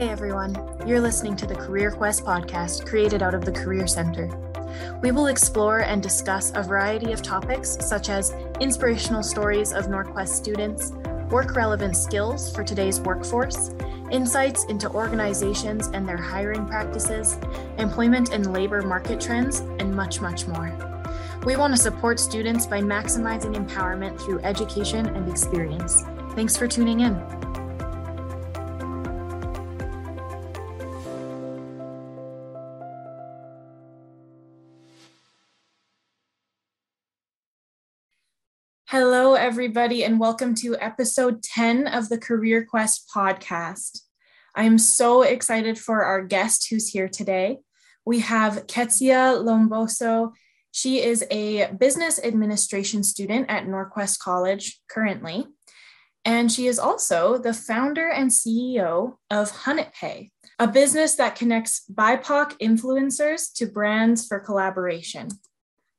Hey everyone, you're listening to the Career Quest podcast created out of the Career Center. We will explore and discuss a variety of topics such as inspirational stories of Norquest students, work relevant skills for today's workforce, insights into organizations and their hiring practices, employment and labor market trends, and much, much more. We want to support students by maximizing empowerment through education and experience. Thanks for tuning in. Everybody, and welcome to episode 10 of the Career Quest podcast. I'm so excited for our guest who's here today. We have Ketsia Lomboso. She is a business administration student at Norquest College currently, and she is also the founder and CEO of HunitPay, a business that connects BIPOC influencers to brands for collaboration.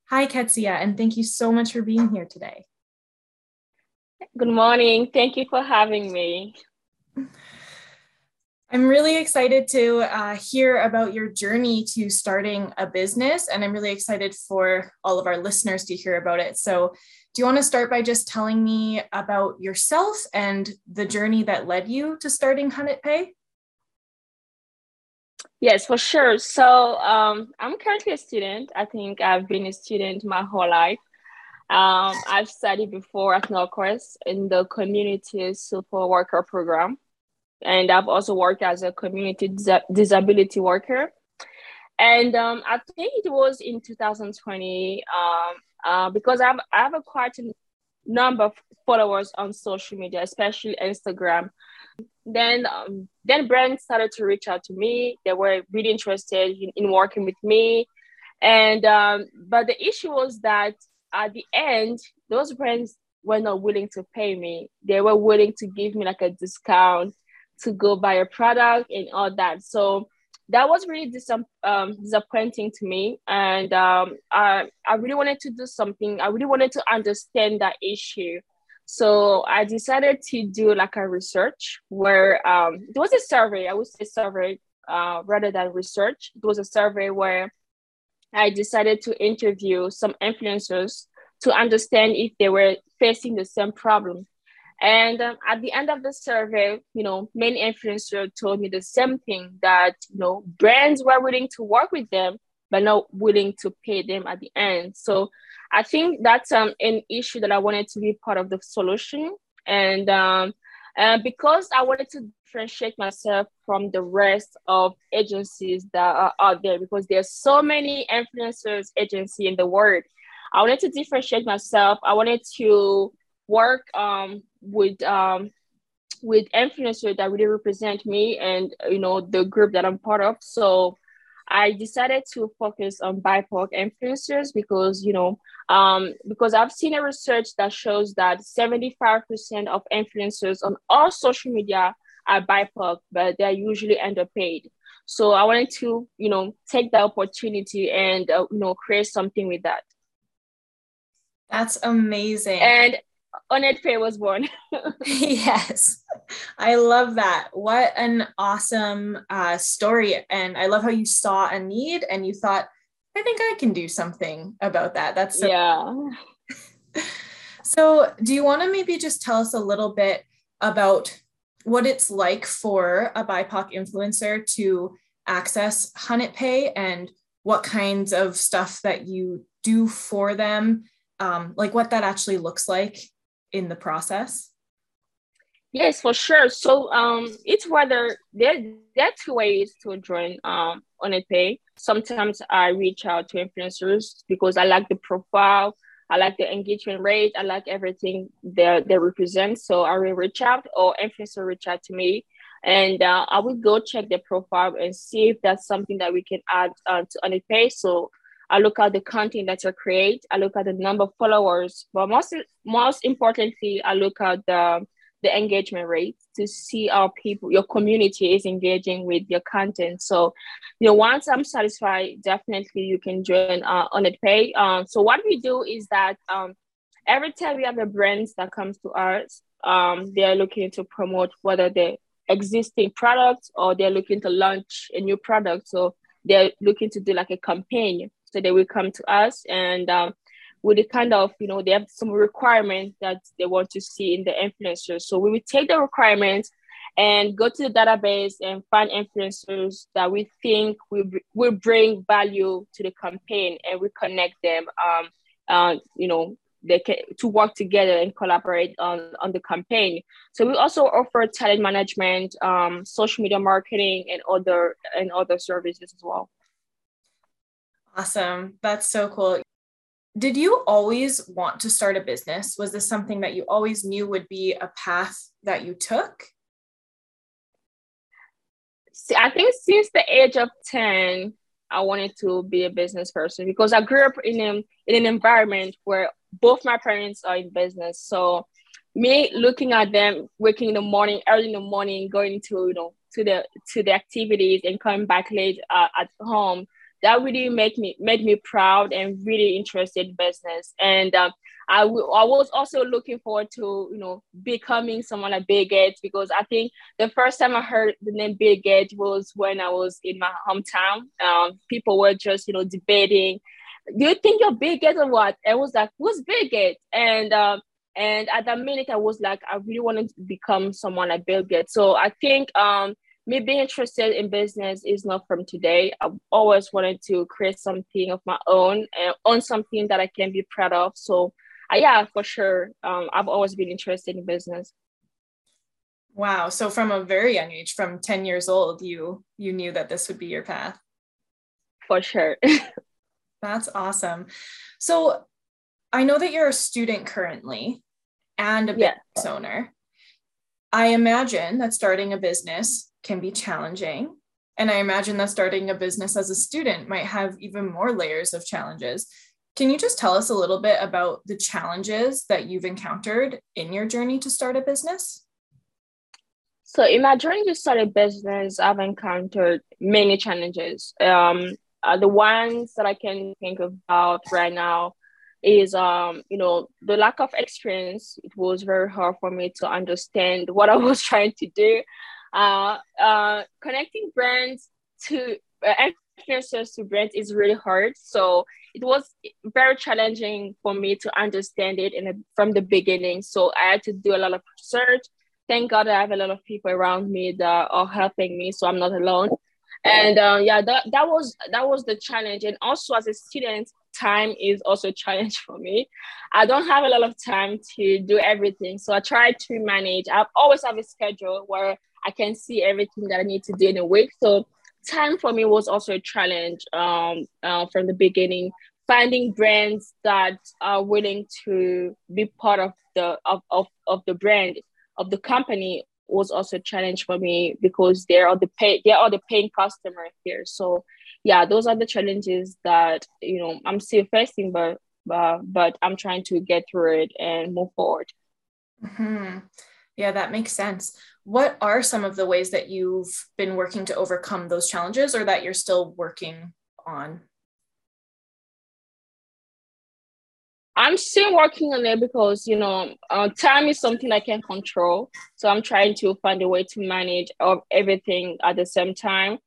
Hi, Ketsia, and thank you so much for being here today. Good morning. Thank you for having me. I'm really excited to uh, hear about your journey to starting a business, and I'm really excited for all of our listeners to hear about it. So, do you want to start by just telling me about yourself and the journey that led you to starting HunitPay? Yes, for sure. So, um, I'm currently a student. I think I've been a student my whole life. Um, I've studied before at Norquest in the community support worker program, and I've also worked as a community dis- disability worker. And um, I think it was in 2020 um, uh, because I've I have a quite a number of followers on social media, especially Instagram. Then um, then brands started to reach out to me. They were really interested in, in working with me, and um, but the issue was that at the end, those brands were not willing to pay me. They were willing to give me like a discount to go buy a product and all that. So that was really dis- um, disappointing to me. And um, I, I really wanted to do something. I really wanted to understand that issue. So I decided to do like a research where um, it was a survey. I would say survey uh, rather than research. It was a survey where I decided to interview some influencers to understand if they were facing the same problem. And um, at the end of the survey, you know, many influencers told me the same thing that, you know, brands were willing to work with them, but not willing to pay them at the end. So I think that's um, an issue that I wanted to be part of the solution. And um, and because I wanted to differentiate myself from the rest of agencies that are out there, because there's so many influencers agency in the world. I wanted to differentiate myself. I wanted to work um, with um, with influencers that really represent me and you know the group that I'm part of. So I decided to focus on BIPOC influencers because you know um, because I've seen a research that shows that 75% of influencers on all social media are BIPOC, but they're usually underpaid. So I wanted to, you know, take the opportunity and, uh, you know, create something with that. That's amazing. And HunitPay was born. yes, I love that. What an awesome uh, story. And I love how you saw a need and you thought, I think I can do something about that. That's so- yeah. so, do you want to maybe just tell us a little bit about what it's like for a BIPOC influencer to access HunitPay and what kinds of stuff that you do for them, um, like what that actually looks like in the process? Yes, for sure. So um, it's whether there there are two ways to join um, HunitPay. Sometimes I reach out to influencers because I like the profile, I like the engagement rate, I like everything they they represent. So I will reach out, or influencer reach out to me, and uh, I will go check their profile and see if that's something that we can add uh, to HunitPay. So I look at the content that you create. I look at the number of followers, but most most importantly, I look at the the engagement rate to see how people, your community is engaging with your content. So, you know, once I'm satisfied, definitely you can join uh, HunitPay. Um, so what we do is that um, every time we have a brand that comes to us, um, they're looking to promote whether they existing products or they're looking to launch a new product. So they're looking to do like a campaign. So they will come to us and um, with the kind of, you know, they have some requirements that they want to see in the influencers. So we will take the requirements and go to the database and find influencers that we think will, will bring value to the campaign and we connect them um, uh, you know they can to work together and collaborate on, on the campaign. So we also offer talent management um, social media marketing and other and other services as well. Awesome. That's so cool did you always want to start a business was this something that you always knew would be a path that you took See, I think since the age of 10, I wanted to be a business person because I grew up in, a, in an environment where both my parents are in business. So me looking at them waking in the morning, early in the morning, going to, you know, to the to the activities and coming back late uh, at home that really made me made me proud and really interested in business and um, I, w- I was also looking forward to you know becoming someone like Bill Gates because I think the first time I heard the name Bill Gates was when I was in my hometown. Um, people were just you know debating, do you think you're Bill Gates or what? I was like, who's Bill Gates? And um, and at that minute I was like, I really wanted to become someone like Bill Gates. So I think um me being interested in business is not from today. I've always wanted to create something of my own and own something that I can be proud of. So uh, yeah, for sure. Um, I've always been interested in business. Wow. So from a very young age, from 10 years old, you you knew that this would be your path. For sure. That's awesome. So I know that you're a student currently and a business yeah. owner. I imagine that starting a business can be challenging. And I imagine that starting a business as a student might have even more layers of challenges. Can you just tell us a little bit about the challenges that you've encountered in your journey to start a business? So, in my journey to start a business, I've encountered many challenges. Um, uh, the ones that I can think about right now is um you know the lack of experience it was very hard for me to understand what i was trying to do. Uh uh connecting brands to uh, influencers to brands is really hard. So it was very challenging for me to understand it in from the beginning. So i had to do a lot of research. Thank god i have a lot of people around me that are helping me so i'm not alone. And uh, yeah that, that was that was the challenge. And also as a student time is also a challenge for me. I don't have a lot of time to do everything. So I try to manage. I always have a schedule where I can see everything that I need to do in a week. So time for me was also a challenge um, uh, from the beginning. Finding brands that are willing to be part of the of, of, of the brand of the company was also a challenge for me because they're all the pay they're all the paying customer here. So yeah, those are the challenges that you know I'm still facing, but but but I'm trying to get through it and move forward. Mm-hmm. Yeah, that makes sense. What are some of the ways that you've been working to overcome those challenges, or that you're still working on? I'm still working on it because you know uh, time is something I can control. So I'm trying to find a way to manage everything at the same time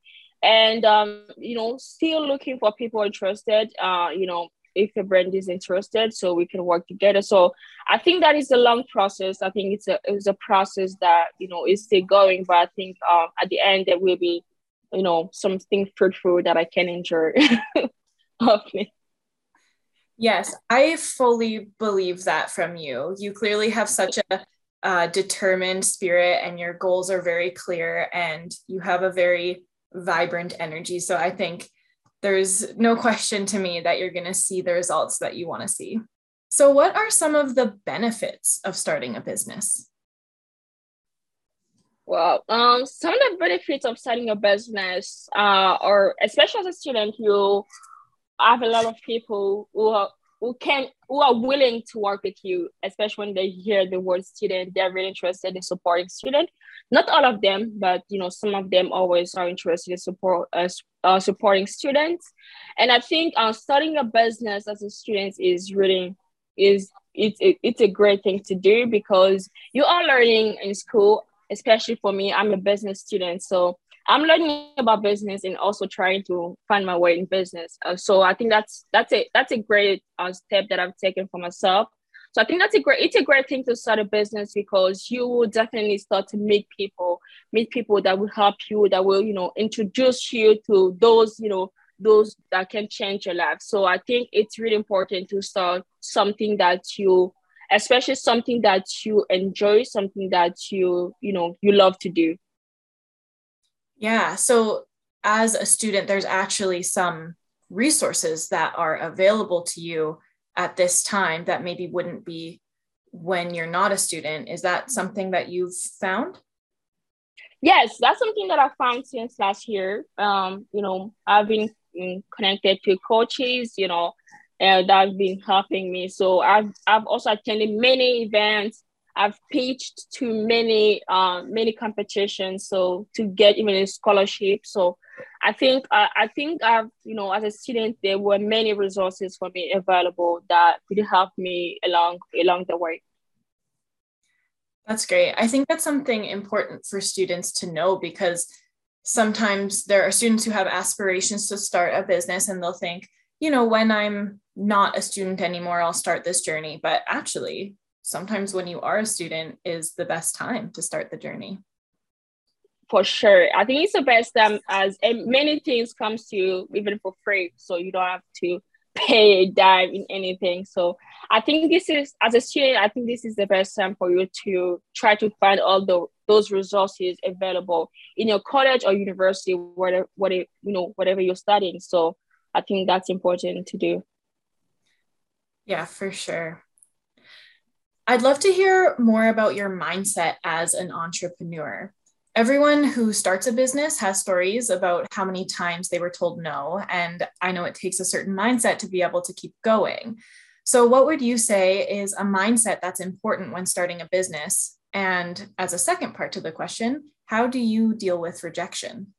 and um, you know still looking for people interested uh, you know if the brand is interested so we can work together. So i think that is a long process. I think it's a it's a process that you know is still going but i think uh, at the end there will be you know something fruitful that i can enjoy hopefully. Yes i fully believe that from you. You clearly have such a uh, determined spirit and your goals are very clear and you have a very vibrant energy. So I think there's no question to me that you're going to see the results that you want to see. So, what are some of the benefits of starting a business? Well, um, some of the benefits of starting a business, uh, or especially as a student, you have a lot of people who are who can who are willing to work with you, especially when they hear the word student, they're really interested in supporting student. Not all of them, but you know, some of them always are interested in support uh, uh, supporting students. And I think uh, starting a business as a student is really is it's it's a great thing to do because you are learning in school especially for me, I'm a business student. So I'm learning about business and also trying to find my way in business. Uh, so I think that's that's a that's a great uh, step that I've taken for myself. So I think that's a great it's a great thing to start a business because you will definitely start to meet people, meet people that will help you, that will you know introduce you to those you know those that can change your life. So I think it's really important to start something that you especially something that you enjoy something that you you know you love to do yeah so as a student there's actually some resources that are available to you at this time that maybe wouldn't be when you're not a student is that something that you've found yes that's something that i found since last year um you know i've been mm, connected to coaches you know uh, that have been helping me. So I've I've also attended many events. I've pitched to many uh, many competitions. So to get even a scholarship. So I think uh, I think I've you know as a student there were many resources for me available that could help me along along the way. That's great. I think that's something important for students to know because sometimes there are students who have aspirations to start a business and they'll think, you know, when I'm not a student anymore, I'll start this journey. But actually, sometimes when you are a student is the best time to start the journey. For sure. I think it's the best time as many things comes to you even for free. So you don't have to pay a dime in anything. So I think this is as a student, I think this is the best time for you to try to find all the those resources available in your college or university, whatever, whatever you know, whatever you're studying. So I think that's important to do. Yeah, for sure. I'd love to hear more about your mindset as an entrepreneur. Everyone who starts a business has stories about how many times they were told no. And I know it takes a certain mindset to be able to keep going. So, what would you say is a mindset that's important when starting a business? And as a second part to the question, how do you deal with rejection?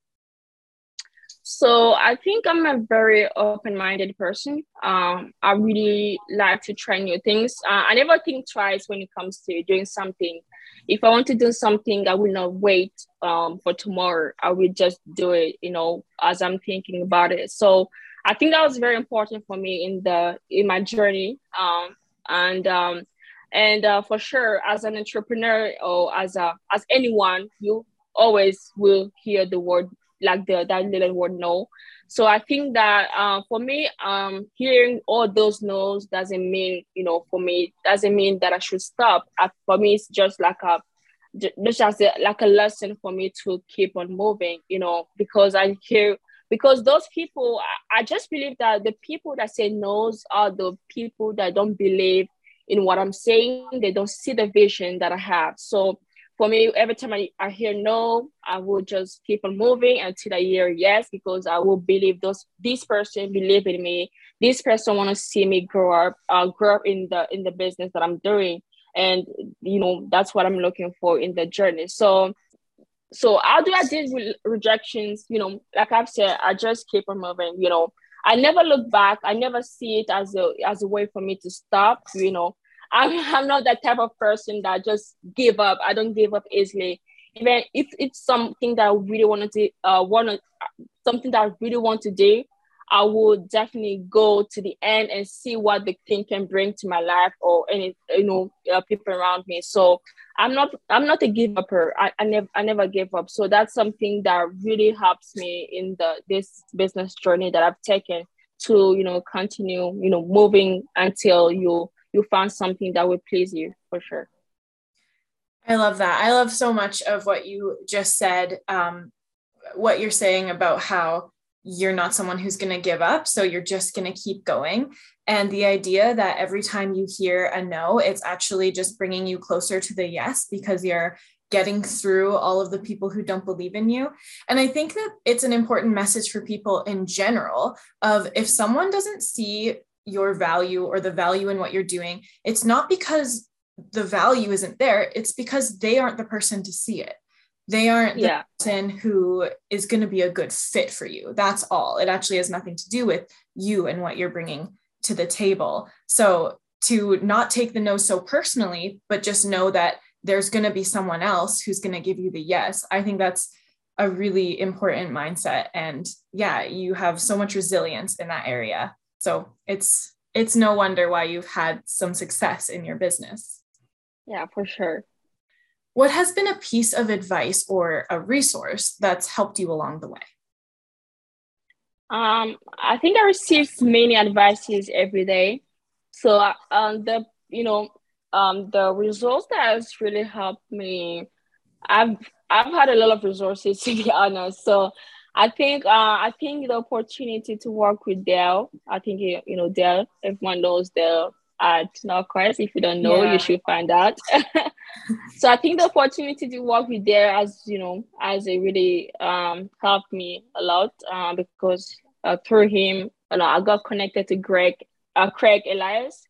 So I think I'm a very open-minded person. Um, I really like to try new things. Uh, I never think twice when it comes to doing something. If I want to do something, I will not wait um, for tomorrow. I will just do it, you know, as I'm thinking about it. So I think that was very important for me in the in my journey. Um, and um, and uh, for sure, as an entrepreneur or as a as anyone, you always will hear the word like the that little word no. So I think that uh, for me, um, hearing all those no's doesn't mean you know for me doesn't mean that I should stop. Uh, for me, it's just like a just as a, like a lesson for me to keep on moving. You know, because I hear because those people, I, I just believe that the people that say no's are the people that don't believe in what I'm saying. They don't see the vision that I have. So for me, every time I, I hear no, I will just keep on moving until I hear yes, because I will believe those this person believe in me. This person want to see me grow up, uh, grow up in the in the business that I'm doing, and you know that's what I'm looking for in the journey. So, so how do I deal with rejections? You know, like I've said, I just keep on moving. You know, I never look back. I never see it as a as a way for me to stop. You know, I'm, I'm not that type of person that just give up. I don't give up easily. Even if it's something that I really want to uh, want to, something that I really want to do, I will definitely go to the end and see what the thing can bring to my life or any you know uh, people around me. So I'm not I'm not a give upper. I, I never I never give up. So that's something that really helps me in the this business journey that I've taken to you know continue you know moving until you you found something that would please you for sure. I love that. I love so much of what you just said. Um, what you're saying about how you're not someone who's going to give up. So you're just going to keep going. And the idea that every time you hear a no, it's actually just bringing you closer to the yes because you're getting through all of the people who don't believe in you. And I think that it's an important message for people in general of if someone doesn't see your value or the value in what you're doing, it's not because the value isn't there, it's because they aren't the person to see it. They aren't the yeah. person who is going to be a good fit for you. That's all. It actually has nothing to do with you and what you're bringing to the table. So to not take the no so personally, but just know that there's going to be someone else who's going to give you the yes. I think that's a really important mindset and yeah, you have so much resilience in that area. So it's it's no wonder why you've had some success in your business. Yeah, for sure. What has been a piece of advice or a resource that's helped you along the way? Um, I think I receive many advices every day. So um, the you know um, the resource that has really helped me. I've I've had a lot of resources to be honest. So I think uh, I think the opportunity to work with Dale. I think you, know Dale. Everyone knows Dale at Norquest. If you don't know, yeah. you should find out. so I think the opportunity to work with Dale as you know as a really um, helped me a lot uh, because uh, through him, you know, I got connected to Greg, uh, Craig Elias.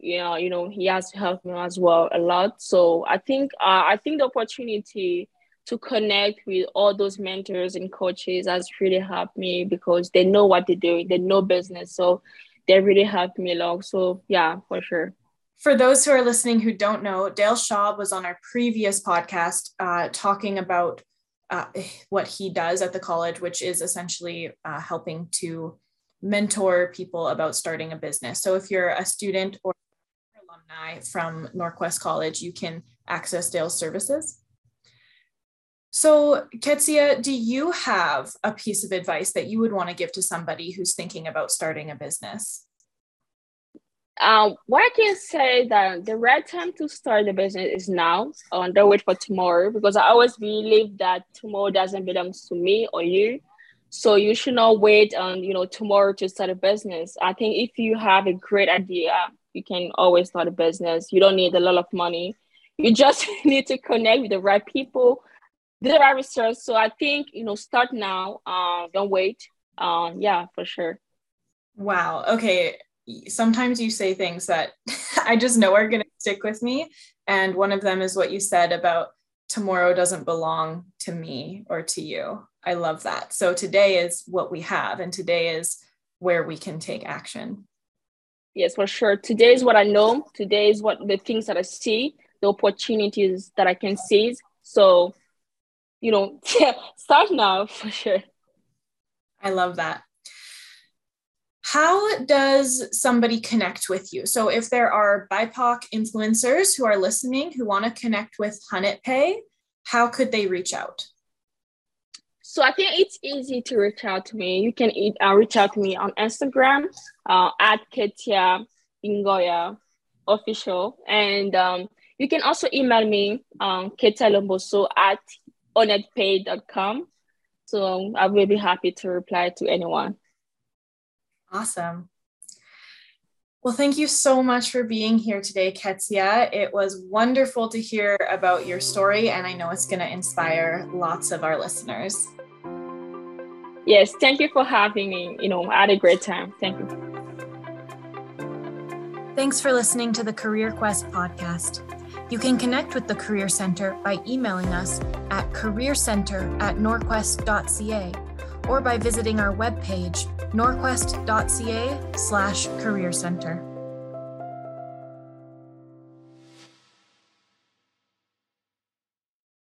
You know, you know, he has helped me as well a lot. So I think uh, I think the opportunity to connect with all those mentors and coaches has really helped me because they know what they're doing, they know business. So they really helped me along. So yeah, for sure. For those who are listening who don't know, Dale Schaub was on our previous podcast uh, talking about uh, what he does at the college, which is essentially uh, helping to mentor people about starting a business. So if you're a student or alumni from Norquest College, you can access Dale's services. So, Ketsia, do you have a piece of advice that you would want to give to somebody who's thinking about starting a business? Um, what I can say that the right time to start the business is now. Um, don't wait for tomorrow because I always believe that tomorrow doesn't belong to me or you. So you should not wait on you know tomorrow to start a business. I think if you have a great idea, you can always start a business. You don't need a lot of money. You just need to connect with the right people did the right research. So I think you know, start now. Uh, don't wait. Um, yeah, for sure. Wow. Okay. Sometimes you say things that I just know are going to stick with me, and one of them is what you said about tomorrow doesn't belong to me or to you. I love that. So today is what we have, and today is where we can take action. Yes, for sure. Today is what I know. Today is what the things that I see, the opportunities that I can seize. So you know, start now for sure. I love that. How does somebody connect with you? So, if there are BIPOC influencers who are listening who want to connect with Hunnet Pay, how could they reach out? So, I think it's easy to reach out to me. You can uh, reach out to me on Instagram uh, at Ketia Ingoya official. And um, you can also email me, um, Ketsia Lomboso at hunnetpay.com. So I will be happy to reply to anyone. Awesome. Well, thank you so much for being here today, Ketsia. It was wonderful to hear about your story, and I know it's going to inspire lots of our listeners. Yes, thank you for having me. You know, I had a great time. Thank you. Thanks for listening to the Career Quest podcast. You can connect with the Career Center by emailing us at careercenter at norquest.ca or by visiting our webpage, norquest.ca slash career center.